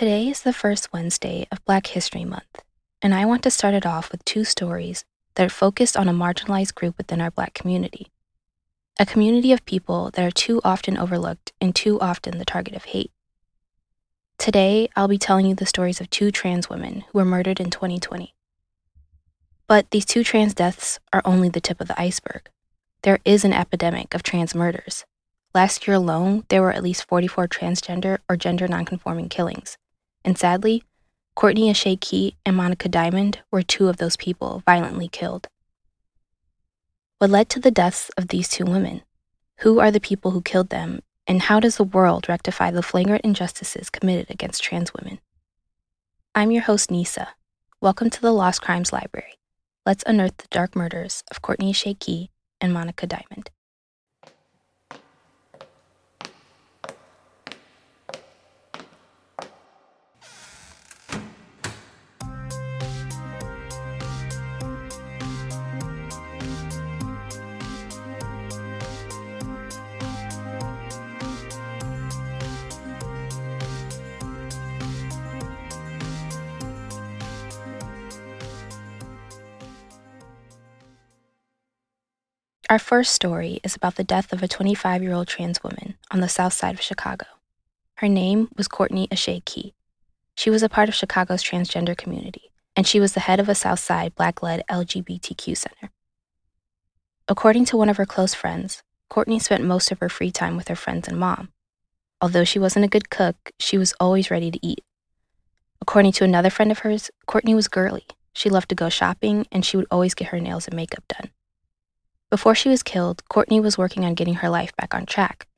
Today is the first Wednesday of Black History Month, and I want to start it off with two stories that are focused on a marginalized group within our Black community. A community of people that are too often overlooked and too often the target of hate. Today, I'll be telling you the stories of two trans women who were murdered in 2020. But these two trans deaths are only the tip of the iceberg. There is an epidemic of trans murders. Last year alone, there were at least 44 transgender or gender nonconforming killings. And sadly, Courtney Eshay Key and Monika Diamond were two of those people violently killed. What led to the deaths of these two women? Who are the people who killed them, and how does the world rectify the flagrant injustices committed against trans women? I'm your host, Nisa. Welcome to the Lost Crimes Library. Let's unearth the dark murders of Courtney Eshay Key and Monika Diamond. Our first story is about the death of a 25 year old trans woman on the south side of Chicago. Her name was Courtney Eshay Key. She was a part of Chicago's transgender community, and she was the head of a South Side Black led LGBTQ center. According to one of her close friends, Courtney spent most of her free time with her friends and mom. Although she wasn't a good cook, she was always ready to eat. According to another friend of hers, Courtney was girly. She loved to go shopping, and she would always get her nails and makeup done. Before she was killed, Courtney was working on getting her life back on track.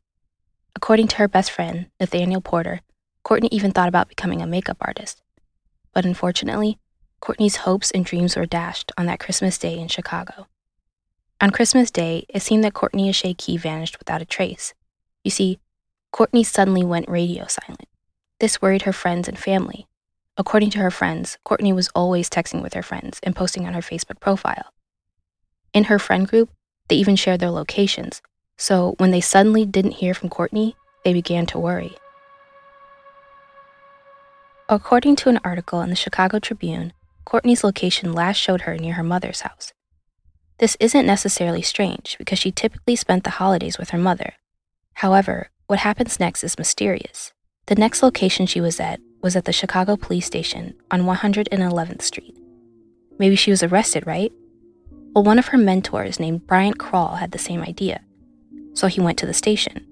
According to her best friend, Nathaniel Porter, Courtney even thought about becoming a makeup artist. But unfortunately, Courtney's hopes and dreams were dashed on that Christmas day in Chicago. On Christmas Day, it seemed that Courtney Eshay Key vanished without a trace. You see, Courtney suddenly went radio silent. This worried her friends and family. According to her friends, Courtney was always texting with her friends and posting on her Facebook profile. In her friend group, they even shared their locations. So when they suddenly didn't hear from Courtney, they began to worry. According to an article in the Chicago Tribune, Courtney's location last showed her near her mother's house. This isn't necessarily strange because she typically spent the holidays with her mother. However, what happens next is mysterious. The next location she was at was at the Chicago police station on 111th Street. Maybe she was arrested, right? Well, one of her mentors named Bryant Krall had the same idea, so he went to the station.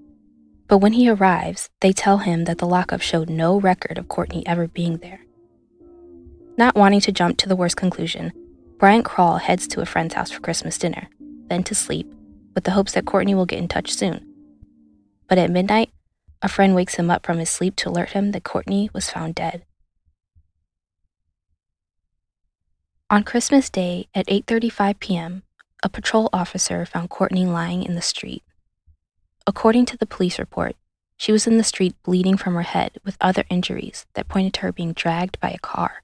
But when he arrives, they tell him that the lockup showed no record of Courtney ever being there. Not wanting to jump to the worst conclusion, Bryant Krall heads to a friend's house for Christmas dinner, then to sleep, with the hopes that Courtney will get in touch soon. But at midnight, a friend wakes him up from his sleep to alert him that Courtney was found dead. On Christmas Day at 8:35 p.m., a patrol officer found Courtney lying in the street. According to the police report, she was in the street bleeding from her head with other injuries that pointed to her being dragged by a car.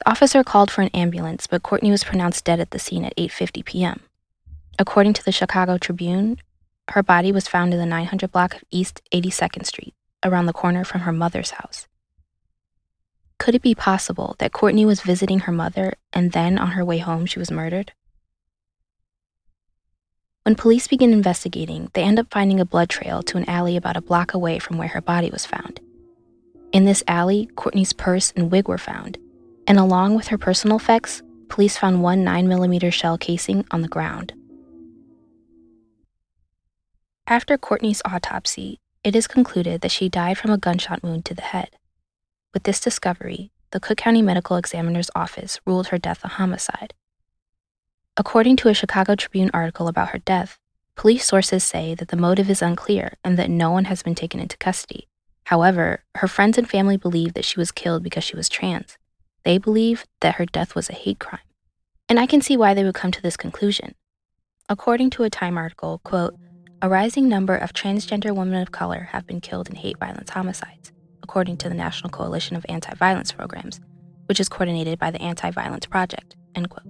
The officer called for an ambulance, but Courtney was pronounced dead at the scene at 8:50 p.m. According to the Chicago Tribune, her body was found in the 900 block of East 82nd Street, around the corner from her mother's house. Could it be possible that Courtney was visiting her mother and then on her way home she was murdered? When police begin investigating, they end up finding a blood trail to an alley about a block away from where her body was found. In this alley, Courtney's purse and wig were found, and along with her personal effects, police found one 9mm shell casing on the ground. After Courtney's autopsy, it is concluded that she died from a gunshot wound to the head. With this discovery, the Cook County Medical Examiner's Office ruled her death a homicide. According to a Chicago Tribune article about her death, police sources say that the motive is unclear and that no one has been taken into custody. However, her friends and family believe that she was killed because she was trans. They believe that her death was a hate crime. And I can see why they would come to this conclusion. According to a Time article, quote, a rising number of transgender women of color have been killed in hate violence homicides, according to the National Coalition of Anti Violence Programs, which is coordinated by the Anti Violence Project. End quote.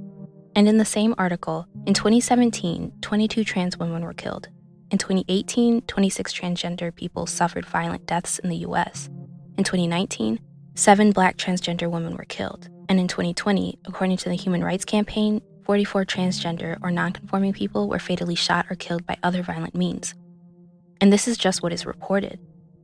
And in the same article, in 2017, 22 trans women were killed. In 2018, 26 transgender people suffered violent deaths in the US. In 2019, seven black transgender women were killed. And in 2020, according to the Human Rights Campaign, 44 transgender or nonconforming people were fatally shot or killed by other violent means. And this is just what is reported,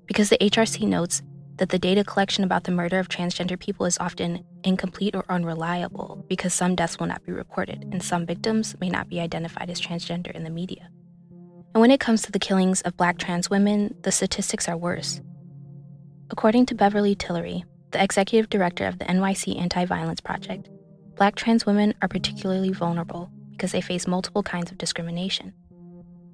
because the HRC notes that the data collection about the murder of transgender people is often incomplete or unreliable because some deaths will not be reported and some victims may not be identified as transgender in the media. And when it comes to the killings of black trans women, the statistics are worse. According to Beverly Tillery, the executive director of the NYC Anti Violence Project, Black trans women are particularly vulnerable because they face multiple kinds of discrimination.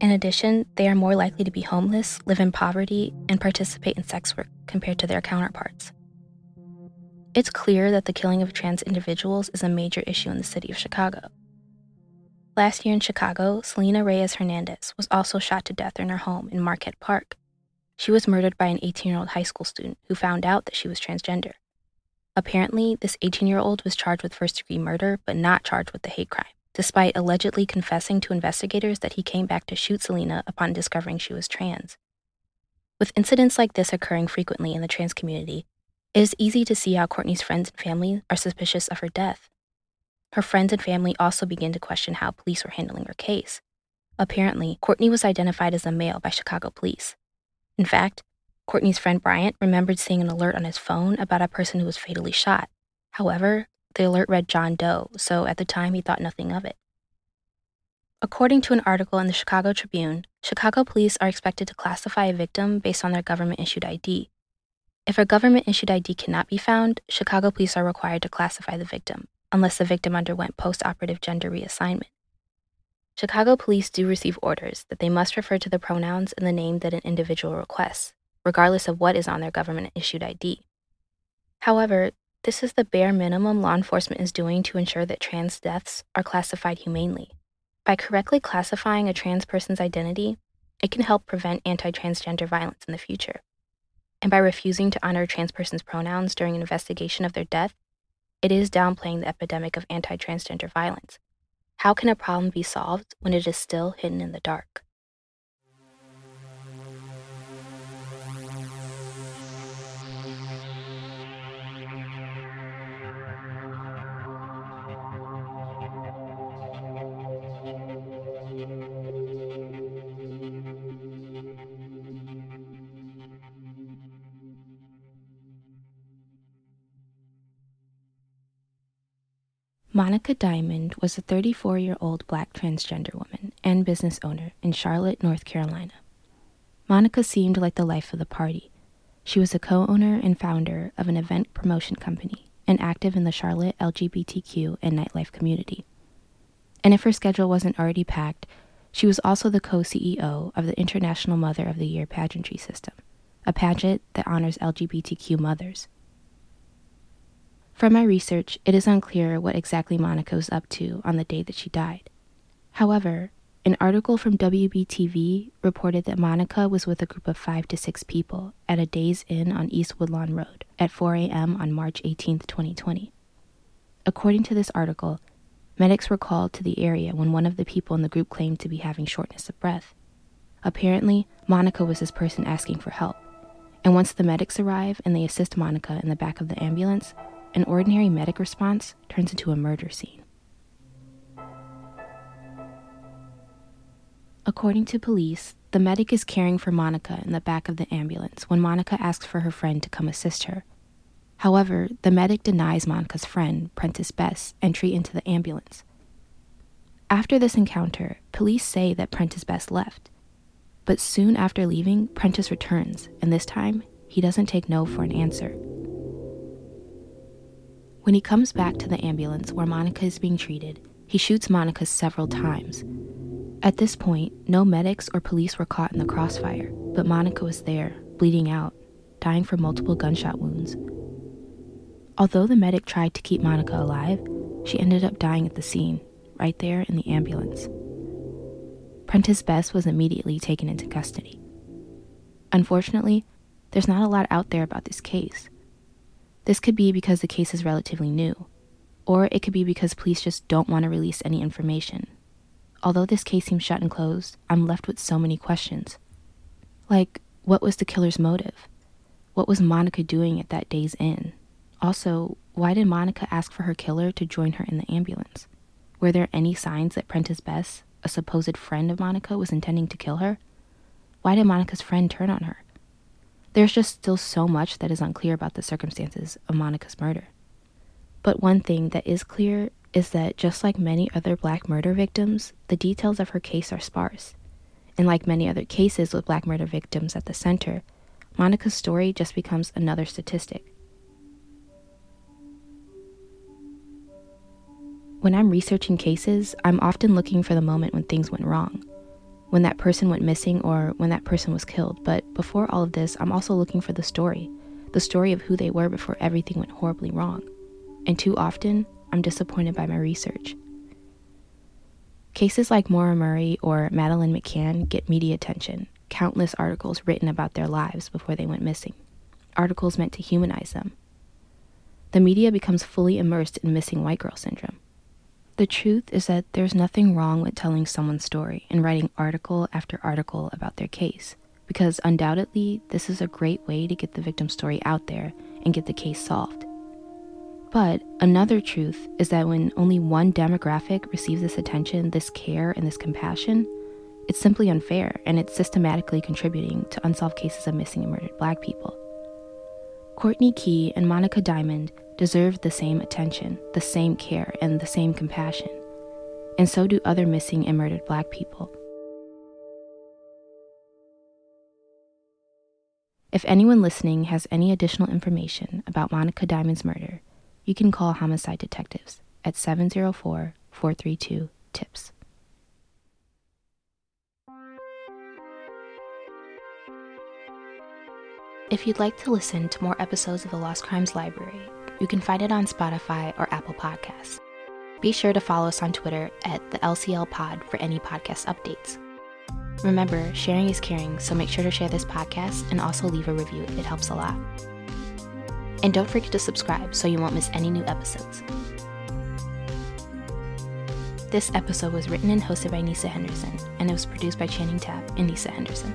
In addition, they are more likely to be homeless, live in poverty, and participate in sex work compared to their counterparts. It's clear that the killing of trans individuals is a major issue in the city of Chicago. Last year in Chicago, Selena Reyes Hernandez was also shot to death in her home in Marquette Park. She was murdered by an 18 year old high school student who found out that she was transgender. Apparently, this 18 year old was charged with first degree murder, but not charged with the hate crime, despite allegedly confessing to investigators that he came back to shoot Selena upon discovering she was trans. With incidents like this occurring frequently in the trans community, it is easy to see how Courtney's friends and family are suspicious of her death. Her friends and family also begin to question how police were handling her case. Apparently, Courtney was identified as a male by Chicago police. In fact, Courtney's friend Bryant remembered seeing an alert on his phone about a person who was fatally shot. However, the alert read John Doe, so at the time he thought nothing of it. According to an article in the Chicago Tribune, Chicago police are expected to classify a victim based on their government issued ID. If a government issued ID cannot be found, Chicago police are required to classify the victim, unless the victim underwent post operative gender reassignment. Chicago police do receive orders that they must refer to the pronouns and the name that an individual requests, regardless of what is on their government issued ID. However, this is the bare minimum law enforcement is doing to ensure that trans deaths are classified humanely. By correctly classifying a trans person's identity, it can help prevent anti transgender violence in the future. And by refusing to honor a trans person's pronouns during an investigation of their death, it is downplaying the epidemic of anti transgender violence. How can a problem be solved when it is still hidden in the dark? Monika Diamond was a 34 year old black transgender woman and business owner in Charlotte, North Carolina. Monika seemed like the life of the party. She was a co owner and founder of an event promotion company and active in the Charlotte LGBTQ and nightlife community. And if her schedule wasn't already packed, she was also the co CEO of the International Mother of the Year pageantry system, a pageant that honors LGBTQ mothers. From my research, it is unclear what exactly Monika was up to on the day that she died. However, an article from WBTV reported that Monika was with a group of five to six people at a Days Inn on East Woodlawn Road at 4 a.m. on March 18, 2020. According to this article, medics were called to the area when one of the people in the group claimed to be having shortness of breath. Apparently, Monika was this person asking for help. And once the medics arrive and they assist Monica in the back of the ambulance, an ordinary medic response turns into a murder scene. According to police, the medic is caring for Monika in the back of the ambulance when Monika asks for her friend to come assist her. However, the medic denies Monika's friend, Prentice Bess, entry into the ambulance. After this encounter, police say that Prentice Bess left. But soon after leaving, Prentice returns, and this time, he doesn't take no for an answer. When he comes back to the ambulance where Monika is being treated, he shoots Monika several times. At this point, no medics or police were caught in the crossfire, but Monika was there, bleeding out, dying from multiple gunshot wounds. Although the medic tried to keep Monica alive, she ended up dying at the scene, right there in the ambulance. Prentice Bess was immediately taken into custody. Unfortunately, there's not a lot out there about this case. This could be because the case is relatively new, or it could be because police just don't want to release any information. Although this case seems shut and closed, I'm left with so many questions. Like, what was the killer's motive? What was Monika doing at that Days Inn? Also, why did Monika ask for her killer to join her in the ambulance? Were there any signs that Prentice Bess, a supposed friend of Monika, was intending to kill her? Why did Monika's friend turn on her? There's just still so much that is unclear about the circumstances of Monika's murder. But one thing that is clear is that just like many other black murder victims, the details of her case are sparse. And like many other cases with black murder victims at the center, Monika's story just becomes another statistic. When I'm researching cases, I'm often looking for the moment when things went wrong, when that person went missing or when that person was killed. But before all of this, I'm also looking for the story the story of who they were before everything went horribly wrong. And too often, I'm disappointed by my research. Cases like Maura Murray or Madeleine McCann get media attention, countless articles written about their lives before they went missing, articles meant to humanize them. The media becomes fully immersed in missing white girl syndrome. The truth is that there's nothing wrong with telling someone's story and writing article after article about their case, because undoubtedly this is a great way to get the victim's story out there and get the case solved. But another truth is that when only one demographic receives this attention, this care, and this compassion, it's simply unfair and it's systematically contributing to unsolved cases of missing and murdered black people. Courtney Key and Monika Diamond deserve the same attention, the same care, and the same compassion. And so do other missing and murdered black people. If anyone listening has any additional information about Monika Diamond's murder, you can call Homicide Detectives at 704 432 TIPS. If you'd like to listen to more episodes of the Lost Crimes Library, you can find it on Spotify or Apple Podcasts. Be sure to follow us on Twitter at the LCL Pod for any podcast updates. Remember, sharing is caring, so make sure to share this podcast and also leave a review. It helps a lot. And don't forget to subscribe so you won't miss any new episodes. This episode was written and hosted by Nisa Henderson, and it was produced by Channing Tapp and Nisa Henderson.